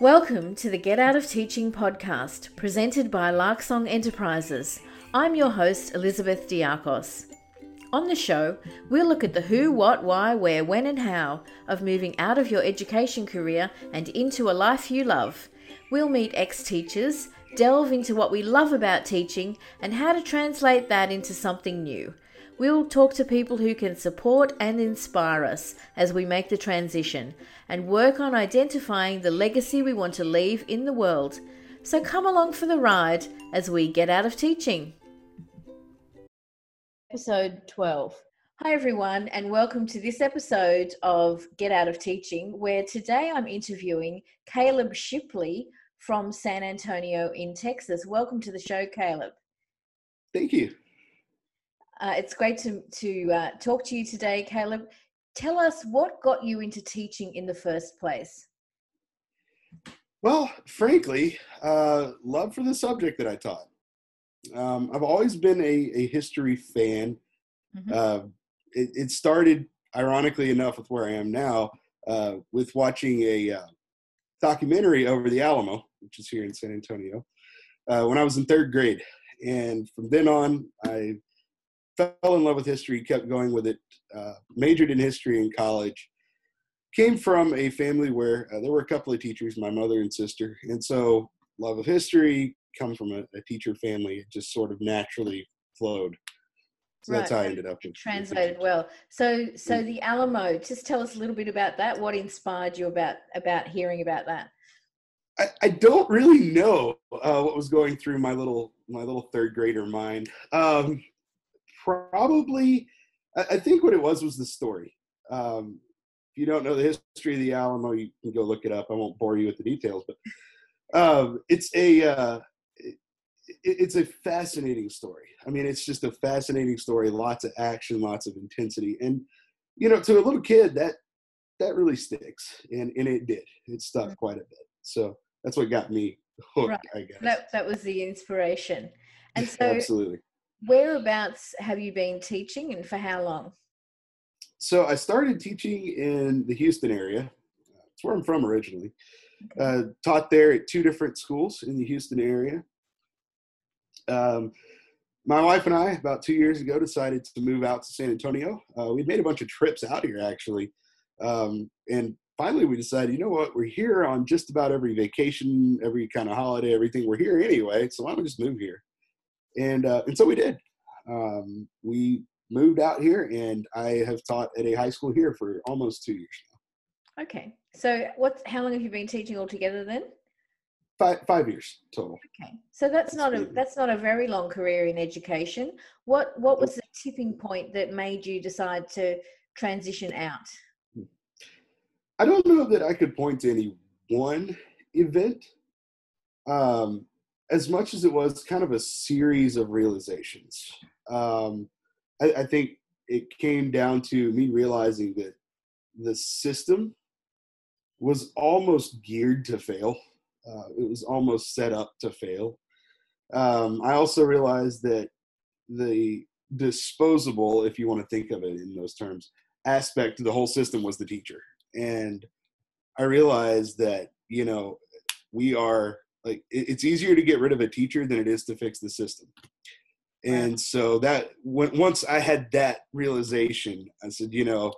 Welcome to the Get Out of Teaching podcast, presented by Larksong Enterprises. I'm your host, Elizabeth Diakos. On the show, we'll look at the who, what, why, where, when, and how of moving out of your education career and into a life you love. We'll meet ex teachers, delve into what we love about teaching, and how to translate that into something new. We'll talk to people who can support and inspire us as we make the transition and work on identifying the legacy we want to leave in the world. So come along for the ride as we get out of teaching. Episode 12. Hi, everyone, and welcome to this episode of Get Out of Teaching, where today I'm interviewing Caleb Shipley from San Antonio in Texas. Welcome to the show, Caleb. Thank you. Uh, it's great to, to uh, talk to you today, Caleb. Tell us what got you into teaching in the first place. Well, frankly, uh, love for the subject that I taught. Um, I've always been a, a history fan. Mm-hmm. Uh, it, it, started, ironically enough, with where I am now, uh, with watching a uh, documentary over the Alamo, which is here in San Antonio, uh, when I was in third grade. And from then on, I fell in love with history, kept going with it, uh, majored in history in college. Came from a family where uh, there were a couple of teachers, my mother and sister, and so love of history come from a, a teacher family. It just sort of naturally flowed. So right. that's how I ended up. In, translated well. So, so mm. the Alamo. Just tell us a little bit about that. What inspired you about about hearing about that? I, I don't really know uh, what was going through my little my little third grader mind. Um, probably, I think what it was was the story. Um, if you don't know the history of the Alamo, you can go look it up. I won't bore you with the details, but um, it's a uh, it, it's a fascinating story. I mean, it's just a fascinating story. Lots of action, lots of intensity, and you know, to a little kid, that that really sticks, and and it did. It stuck mm-hmm. quite a bit. So that's what got me hooked. Right. I guess that that was the inspiration. And so, absolutely whereabouts have you been teaching and for how long? So I started teaching in the Houston area. That's where I'm from originally. Uh, taught there at two different schools in the Houston area. Um, my wife and I, about two years ago, decided to move out to San Antonio. Uh, we'd made a bunch of trips out here actually, um, and finally we decided, you know what, we're here on just about every vacation, every kind of holiday, everything. We're here anyway, so why don't we just move here? And uh, and so we did. Um, we moved out here, and I have taught at a high school here for almost two years now. Okay, so what? How long have you been teaching altogether then? Five five years total. Okay, so that's, that's not a that's not a very long career in education. What what was the tipping point that made you decide to transition out? I don't know that I could point to any one event. Um, as much as it was kind of a series of realizations. Um, I, I think it came down to me realizing that the system was almost geared to fail. Uh, it was almost set up to fail. Um, I also realized that the disposable, if you want to think of it in those terms, aspect to the whole system was the teacher. And I realized that, you know, we are like it's easier to get rid of a teacher than it is to fix the system. And so that when, once i had that realization i said you know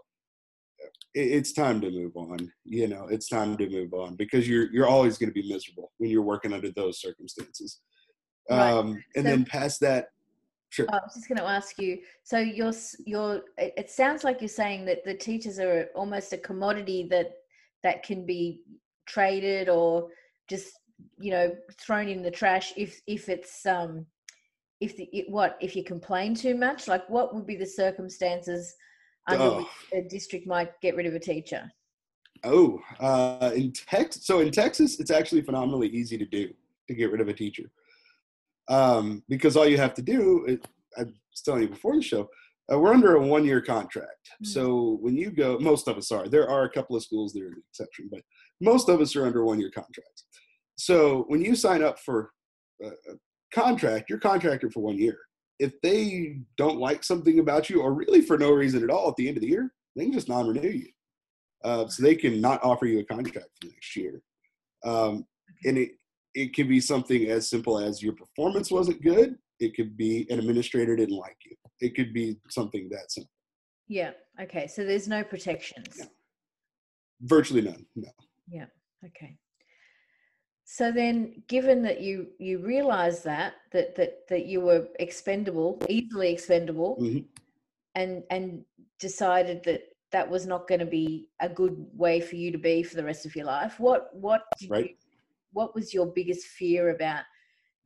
it's time to move on. You know it's time to move on because you're you're always going to be miserable when you're working under those circumstances. Right. um and so, then past that sure. I was just going to ask you so you're you're it sounds like you're saying that the teachers are almost a commodity that that can be traded or just you know thrown in the trash if if it's um if the it, what if you complain too much? Like what would be the circumstances under oh. which a district might get rid of a teacher? Oh uh in texas so in texas it's actually phenomenally easy to do to get rid of a teacher. Um because all you have to do is, i was telling you before the show uh, we're under a one year contract. Mm-hmm. so when you go most of us are. There are a couple of schools that are the exception but most of us are under one year contracts so when you sign up for a, contract, you're contracted for one year. If they don't like something about you, or really for no reason at all, at the end of the year, they can just non-renew you. Uh, so they can not offer you a contract for next year. Um, and it it could be something as simple as your performance wasn't good. It could be an administrator didn't like you. It could be something that simple. Yeah. Okay. So there's no protections. Yeah. Virtually none. No. Yeah. Okay. So then, given that you you realized that that that that you were expendable, easily expendable, Mhm. and and decided that that was not going to be a good way for you to be for the rest of your life, what what did Right. you, what was your biggest fear about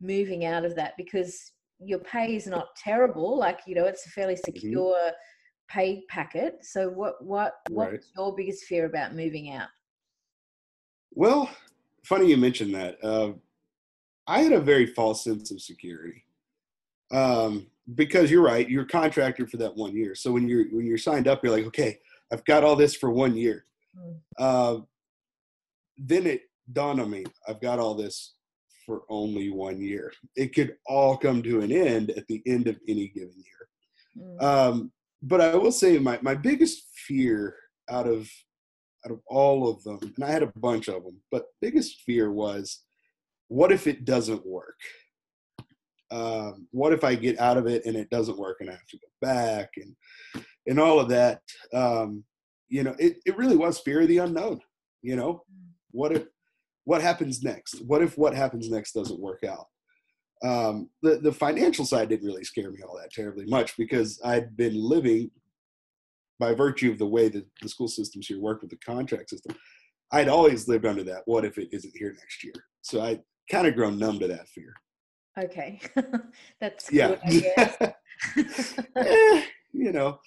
moving out of that? Because your pay is not terrible, like you know, it's a fairly secure pay packet. So what what what Right. was your biggest fear about moving out? Well, funny you mentioned that. Uh, I had a very false sense of security um, because you're right. You're contracted for that one year. So when you're when you're signed up, you're like, okay, I've got all this for one year. Mm. Uh, then it dawned on me, I've got all this for only one year. It could all come to an end at the end of any given year. Mm. Um, but I will say my, my biggest fear out of out of all of them, and I had a bunch of them, but biggest fear was, what if it doesn't work? Um, what if I get out of it and it doesn't work and I have to go back and and all of that? Um, you know, it, it really was fear of the unknown. You know, what if what happens next? What if what happens next doesn't work out? um, the the financial side didn't really scare me all that terribly much because I'd been living by virtue of the way that the school systems here work with the contract system. I'd always lived under that. What if it isn't here next year? So I kind of grown numb to that fear. Okay, that's Yeah, good, I guess. Eh, you know.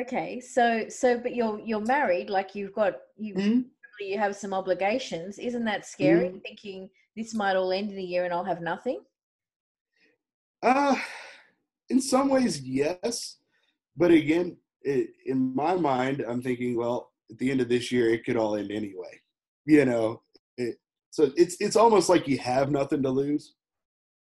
okay, so so but you're you're married, like you've got you Mhm. you have some obligations. Isn't that scary? Mhm. Thinking this might all end in a year and I'll have nothing. Uh, in some ways, yes, but again, it, in my mind, I'm thinking, well, at the end of this year, it could all end anyway. You know, it, so it's it's almost like you have nothing to lose,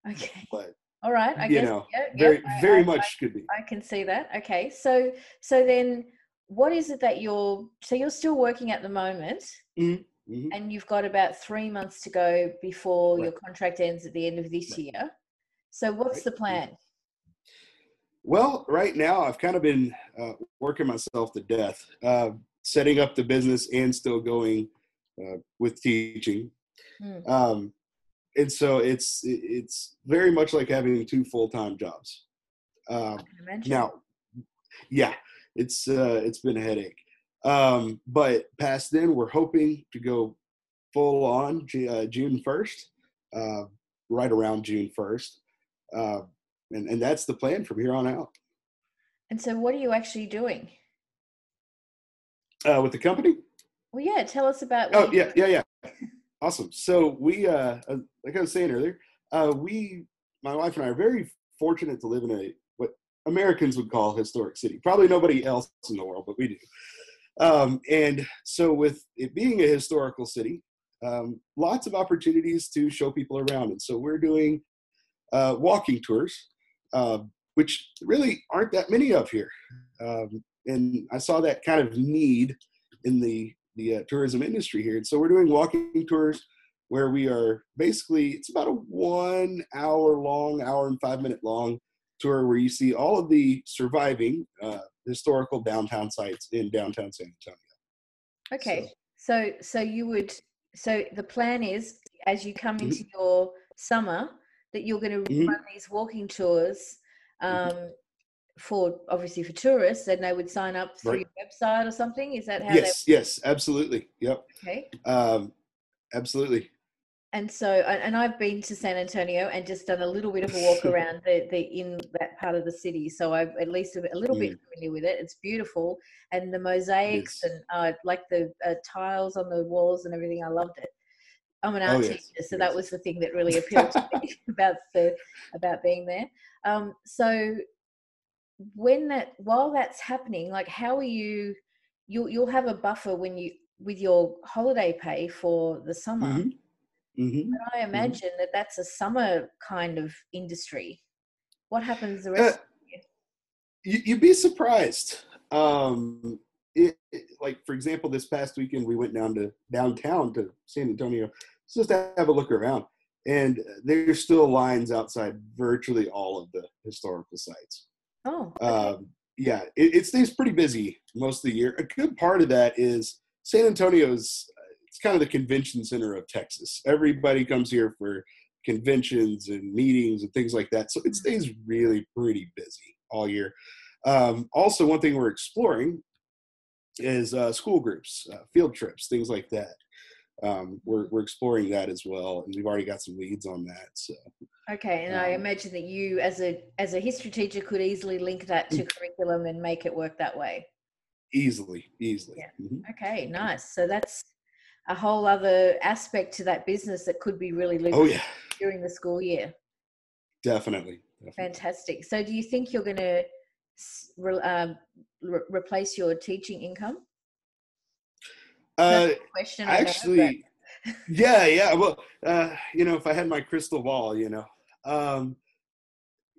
Okay, but all right. I you guess know, yeah, yeah, very I- very I- much could be. I can see that. Okay, so so then, what is it that you're? So you're still working at the moment, Mhm. and you've got about three months to go before your contract ends at the end of this year. So what's Right. the plan? Well, right now I've kind of been uh, working myself to death, uh, setting up the business and still going uh, with teaching. Hmm. Um, and so it's it's very much like having two full time jobs. Um, I can imagine. now, yeah, it's uh, it's been a headache. Um, but past then, we're hoping to go full on uh, June first, uh, right around June first, uh, and and that's the plan from here on out. And so, what are you actually doing? Uh, with the company? Well, yeah, tell us about. Oh yeah, yeah, yeah. Awesome. So we, uh, uh, like I was saying earlier, uh, we, my wife and I, are very fortunate to live in a what Americans would call historic city. Probably nobody else in the world, but we do. Um, and so, with it being a historical city, um, lots of opportunities to show people around. And so, we're doing uh, walking tours, uh, which really aren't that many of here. Um, and I saw that kind of need in the the uh, tourism industry here. And so we're doing walking tours where we are basically it's about a one hour long, hour and five minute long tour where you see all of the surviving uh, historical downtown sites in downtown San Antonio. Okay, so so you would so the plan is as you come Mhm. into your summer that you're going to Mhm. run these walking tours um, Mhm. for obviously for tourists, and they would sign up through Right. your website or something. Is that how? Yes, yes, absolutely. Yep, okay. um, absolutely. And so, and I've been to San Antonio and just done a little bit of a walk around the, the in that part of the city. So I've at least a, little bit familiar with it. It's beautiful, and the mosaics Yes. and uh, like the uh, tiles on the walls and everything. I loved it. I'm an Oh, art yes, teacher, so that was the thing that really appealed to me about the about being there. Um, so when that while that's happening, like how are you? You'll you'll have a buffer when you with your holiday pay for the summer. hmm hmm But I imagine that that's a summer kind of industry. What happens the rest? Uh, you, you'd be surprised. Um, it, it- like for example, this past weekend we went down to downtown to San Antonio just to have a look around. And there's still lines outside virtually all of the historical sites. Oh, okay. Um, yeah, it, it stays pretty busy most of the year. A good part of that is San Antonio's. It's kind of the convention center of Texas. Everybody comes here for conventions and meetings and things like that. So it stays really pretty busy all year. Um, also, one thing we're exploring is uh, school groups, uh, field trips, things like that. Um, we're we're exploring that as well, and we've already got some leads on that. So okay, and I um, imagine that you, as a as a history teacher, could easily link that Mm. to curriculum and make it work that way. easily, easily. Yeah. Mhm. Okay, nice. So that's a whole other aspect to that business that could be really Oh yeah, during the school year. definitely. definitely. Fantastic. So, do you think you're going to re- um, re- replace your teaching income? Uh, Question. Actually yeah yeah well uh you know if i had my crystal ball you know um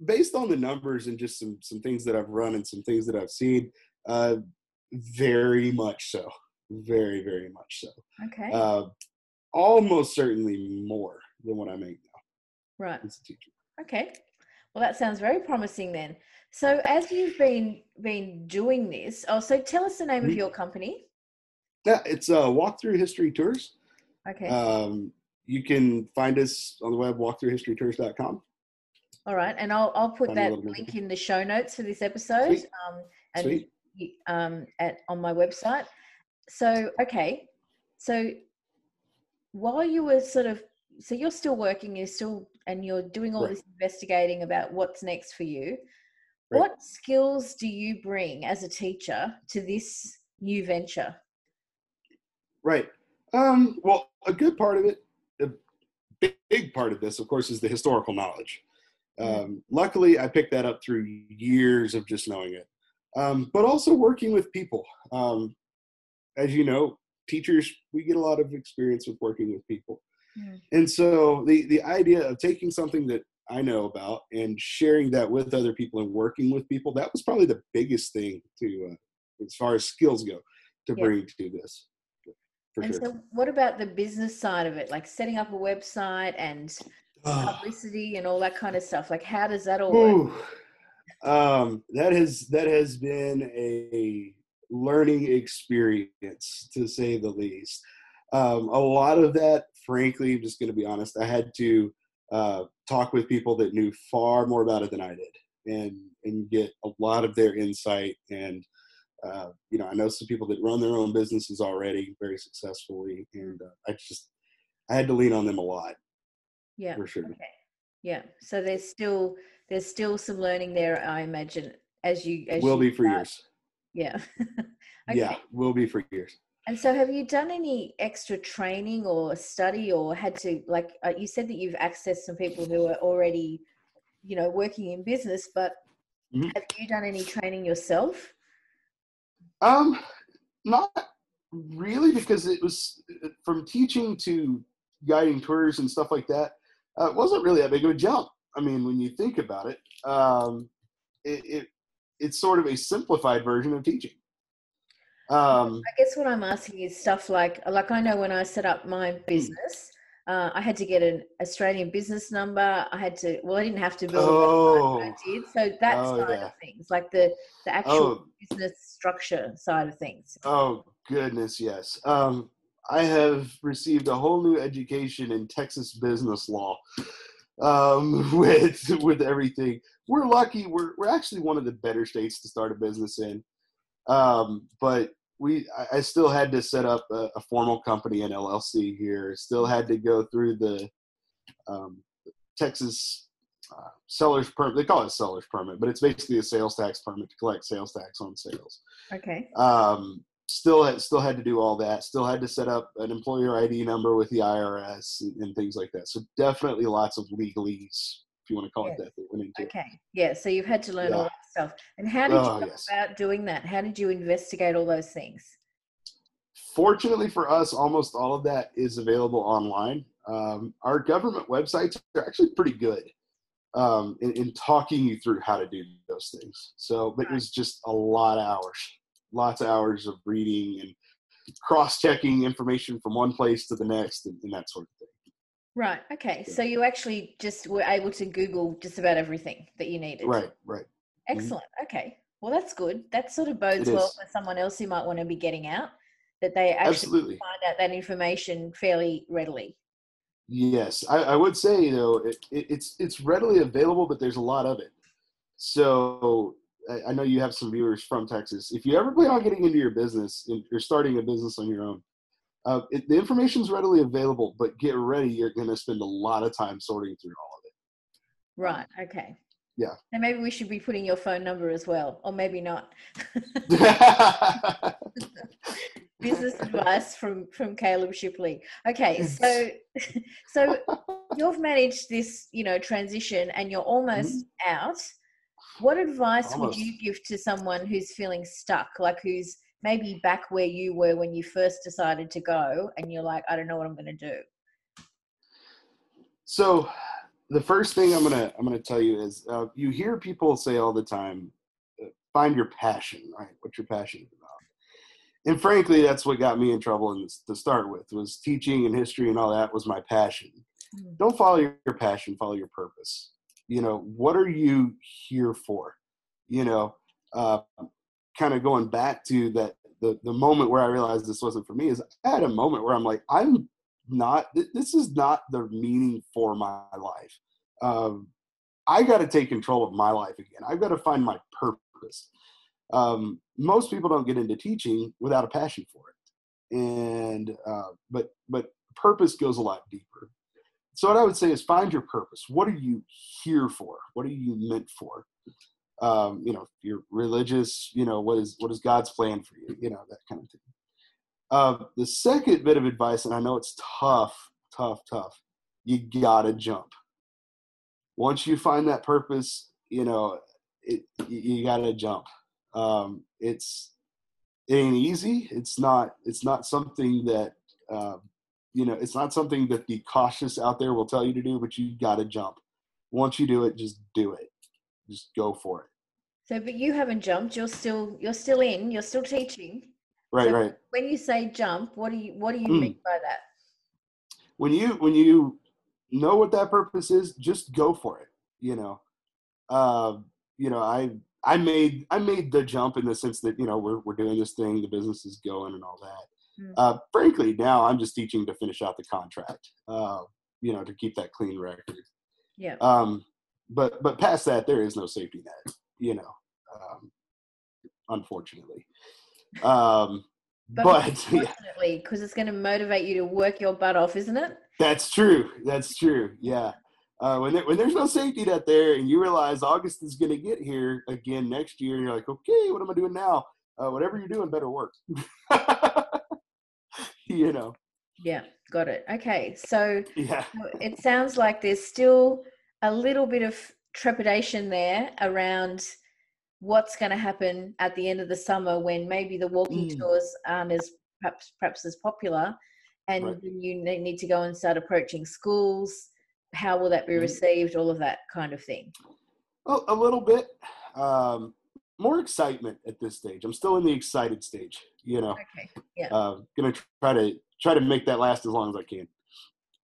based on the numbers and just some some things that i've run and some things that i've seen uh very much so very very much so okay. uh almost certainly more than what i make now right. as a teacher Okay. Well, that sounds very promising then. So, as you've been been doing this, oh, so tell us the name of Mhm. your company. Yeah it's uh walkthrough history tours Okay. um you can find us on the web walkthroughhistorytours.com All right, and I'll I'll put find that link in the show notes for this episode. Um, and Sweet. um, at on my website. So okay, so while you were sort of so you're still working, you're still and you're doing all Right. this investigating about what's next for you. Right. What skills do you bring as a teacher to this new venture? Right. Um, well, a good part of it, a big, part of this, of course, is the historical knowledge. Mhm. Um, luckily, I picked that up through years of just knowing it, um, but also working with people. Um, as you know, teachers, we get a lot of experience with working with people. Mm. And so the, the idea of taking something that I know about and sharing that with other people and working with people, that was probably the biggest thing to, uh, as far as skills go, to Yeah. bring to this. And sure. so, what about the business side of it, like setting up a website and publicity and all that kind of stuff? Like, how does that all work? Um, that has that has been a learning experience to say the least. Um, a lot of that, frankly, I'm just going to be honest. I had to uh, talk with people that knew far more about it than I did, and and get a lot of their insight. And uh, you know, I know some people that run their own businesses already very successfully, and uh, I just I had to lean on them a lot Yeah. for sure. Okay. Yeah. So there's still there's still some learning there, I imagine, as you as Will you be for start. years. Yeah. okay. Yeah, will be for years. And so, have you done any extra training or study, or had to like uh, you said that you've accessed some people who are already, you know, working in business, but Mhm. have you done any training yourself? Um, not really, because it was from teaching to guiding tours and stuff like that. Uh, it wasn't really that big of a jump. I mean, when you think about it, um, it, it it's sort of a simplified version of teaching. Um, I guess what I'm asking is stuff like like I know when I set up my Hmm. business, uh, I had to get an Australian business number. I had to well, I didn't have to build a oh, I did. So that Oh, side yeah. of things, like the the actual oh, business structure side of things. oh, goodness, yes. Um, I have received a whole new education in Texas business law um, with with everything. We're lucky. We're we're actually one of the better states to start a business in. Um, but we, I, still had to set up a, a formal company, an LLC here. Still had to go through the um, Texas uh, seller's permit. They call it a seller's permit, but it's basically a sales tax permit to collect sales tax on sales Okay. um, still had still had to do all that still had to set up an employer id number with the irs and, and things like that so definitely lots of legalese if you want to call it that that went into it Okay. Yeah. So you've had to learn all that stuff. And how did you Oh, go yes. about doing that? How did you investigate all those things? fortunately for us almost all of that is available online um, our government websites are actually pretty good um, in, in talking you through how to do those things so but it was just a lot of hours lots of hours of reading and cross-checking information from one place to the next and, and that sort of thing Right. Okay. So you actually just were able to Google just about everything that you needed. Right. Right. Mm-hmm. Excellent. Okay. Well, that's good. That sort of bodes well for someone else who might want to be getting out, that they actually Absolutely. find out that information fairly readily. Yes, I, I would say though it, it, it's it's readily available, but there's a lot of it. So I, I know you have some viewers from Texas. If you ever plan on getting into your business and you're starting a business on your own, uh, it, the information is readily available. But get ready, you're going to spend a lot of time sorting through all of it. Right. Okay. Yeah. And maybe we should be putting your phone number as well, or maybe not. Business advice from from Caleb Shipley. Okay, so so you've managed this, you know, transition, and you're almost out. What advice would you give to someone who's feeling stuck, like who's maybe back where you were when you first decided to go, and you're like, I don't know what I'm going to do. So, the first thing I'm gonna I'm gonna tell you is uh, you hear people say all the time, uh, find your passion, right? What you're passionate about. And frankly, that's what got me in trouble in this, to start with was teaching and history and all that was my passion. Mm. Don't follow your, your passion, follow your purpose. You know, what are you here for? You know, uh, kind of going back to that the the moment where I realized this wasn't for me is I had a moment where I'm like, I'm not this is not the meaning for my life. Um, i got to take control of my life again. I've got to find my purpose. Um, most people don't get into teaching without a passion for it. And uh, but but purpose goes a lot deeper. So what i would say is find your purpose. What are you here for? What are you meant for um, you know if you're religious you know what is what is god's plan for you you know that kind of thing uh, the second bit of advice, and I know it's tough, tough, tough. You gotta jump. Once you find that purpose, you know, it, you, you gotta jump. Um, it's it ain't easy. It's not. It's not something that um, you know. It's not something that the cautious out there will tell you to do. But you gotta jump. Once you do it, just do it. Just go for it. So, but you haven't jumped. You're still you're still in. You're still teaching. Right, So right. When you say jump, what do you what do you Mm. mean by that? when you when you know what that purpose is just go for it you know uh, you know i i made i made the jump in the sense that you know we're, we're doing this thing the business is going and all that Mm. uh, frankly now i'm just teaching to finish out the contract uh, you know to keep that clean record Yeah. um, but but past that there is no safety net you know um, unfortunately um, But, but unfortunately, because it's going to motivate you to work your butt off, isn't it? That's true. That's true. Yeah. Uh, when there, when there's no safety net there, and you realize August is going to get here again next year, and you're like, okay, what am I doing now? Uh, whatever you're doing, better work. you know. Yeah, got it. Okay, so Yeah. it sounds like there's still a little bit of trepidation there around what's going to happen at the end of the summer when maybe the walking Mm. tours aren't as perhaps perhaps as popular, and Right. you need to go and start approaching schools. How will that be Mhm. received? All of that kind of thing. A, a little bit. Um, more excitement at this stage. I'm still in the excited stage. You know. Okay, yeah. Uh, gonna try to try to make that last as long as I can.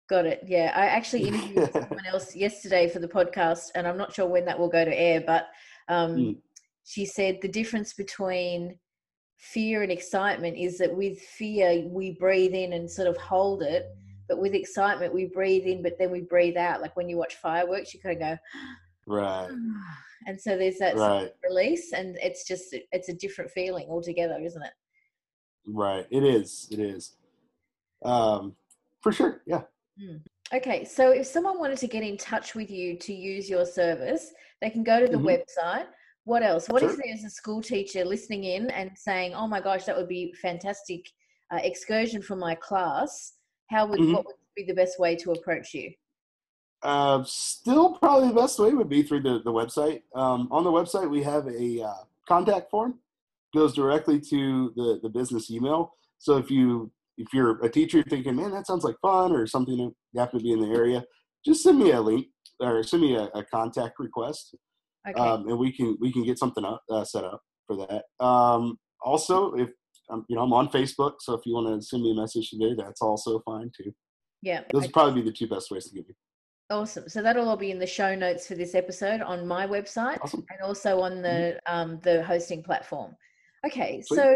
Got it. Yeah, I actually interviewed someone else yesterday for the podcast, and I'm not sure when that will go to air, but um, Mm. she said the difference between fear and excitement is that with fear, we breathe in and sort of hold it, but with excitement, we breathe in, but then we breathe out. Like when you watch fireworks, you kind of go, Right. and so there's that sort of release, and it's just it's a different feeling altogether, isn't it? Right. It is. It is. Um, for sure. Yeah. Okay, so if someone wanted to get in touch with you to use your service, they can go to the Mhm. website. What else? What if Sure. there's a school teacher listening in and saying, "Oh my gosh, that would be fantastic uh, excursion for my class"? How would Mhm. what would be the best way to approach you? Uh, still, probably the best way would be through the, the website. Um, on the website, we have a uh, contact form. Goes directly to the, the business email. So if you if you're a teacher thinking, man, that sounds like fun, or something that you happen to be in the area, just send me a link or send me a, a contact request, Okay, um, and we can we can get something up uh, set up for that. Um, also, if um, you know, I'm on Facebook, so if you want to send me a message there, that's also fine too. Yeah. Those would probably be the two best ways to get me. Awesome. So that'll all be in the show notes for this episode on my website Awesome. and also on the um, the hosting platform. Okay, Sweet. so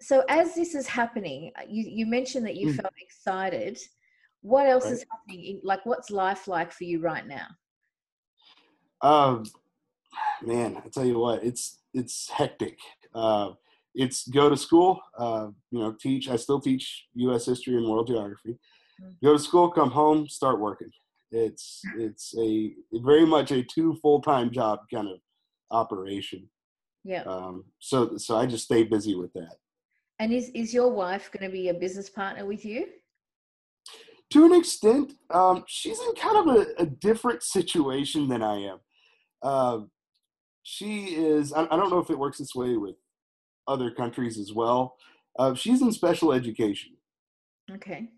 so as this is happening, uh, you you mentioned that you Mm. felt excited. What else Right. is happening? In, like, what's life like for you right now? Um, man, I tell you what, it's it's hectic. Uh, it's go to school, uh, you know, teach. I still teach U.S. history and world geography. Mm. Go to school, come home, start working. It's it's a very much a two full time job kind of operation. Yeah. Um, so so I just stay busy with that. And is is your wife going to be a business partner with you? to an extent, um, she's in kind of a, a different situation than I am. Um, she is, I, I don't know if it works this way with other countries as well. Uh, she's in special education. Okay.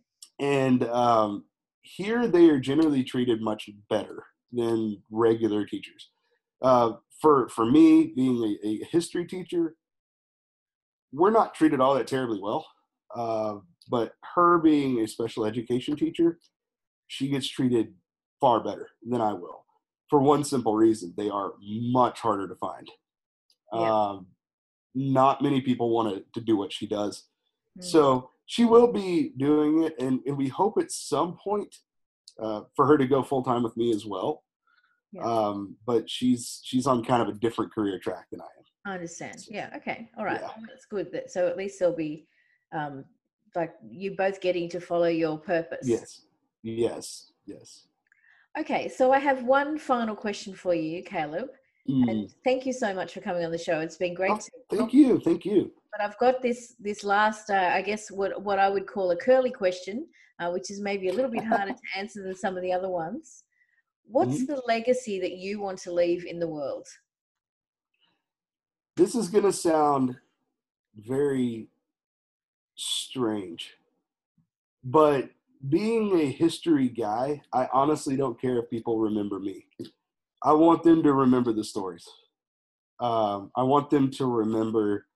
And um, here they are generally treated much better than regular teachers. Uh, for, for me, being a, a history teacher, we're not treated all that terribly well. Uh, but her being a special education teacher, she gets treated far better than I will. For one simple reason, they are much harder to find. Yeah. Um, not many people want to, to do what she does. Mm. So she will be doing it, and, and we hope at some point uh, for her to go full time with me as well. Yeah. Um, but she's she's on kind of a different career track than I am. I understand. Yeah. Okay. All right. Yeah. Well, That's good. That so at least there'll be um, like you both getting to follow your purpose. Yes, yes, yes. Okay. So I have one final question for you, Caleb. Mm. And thank you so much for coming on the show. It's been great Oh, to Thank you, thank you. But I've got this this last, uh, I guess, what what I would call a curly question, uh, which is maybe a little bit harder to answer than some of the other ones. What's Mhm. the legacy that you want to leave in the world? This is gonna sound very strange, but being a history guy, I honestly don't care if people remember me. I want them to remember the stories. Um, I want them to remember,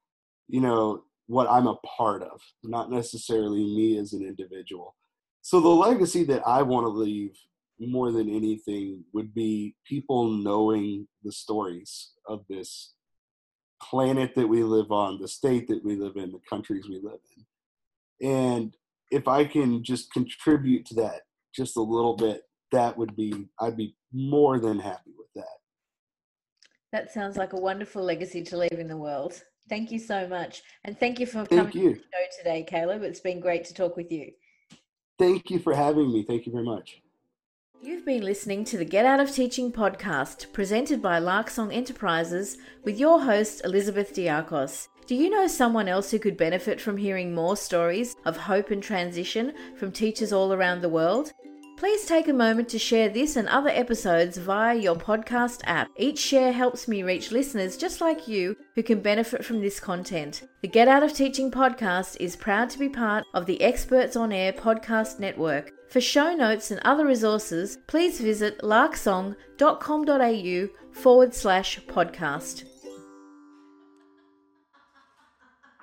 you know, what I'm a part of, not necessarily me as an individual. So the legacy that I want to leave more than anything would be people knowing the stories of this planet that we live on, the state that we live in, the countries we live in. And if I can just contribute to that just a little bit, that would be, I'd be more than happy with that. That sounds like a wonderful legacy to leave in the world. Thank you so much, and thank you for coming Thank to the show today, Caleb. It's been great to talk with you. Thank you for having me. Thank you very much. You've been listening to the Get Out of Teaching podcast presented by Larksong Enterprises with your host, Elizabeth Diakos. Do you know someone else who could benefit from hearing more stories of hope and transition from teachers all around the world? Please take a moment to share this and other episodes via your podcast app. Each share helps me reach listeners just like you who can benefit from this content. The Get Out of Teaching podcast is proud to be part of the Experts on Air podcast network. For show notes and other resources, please visit larksong.com.au forward slash podcast.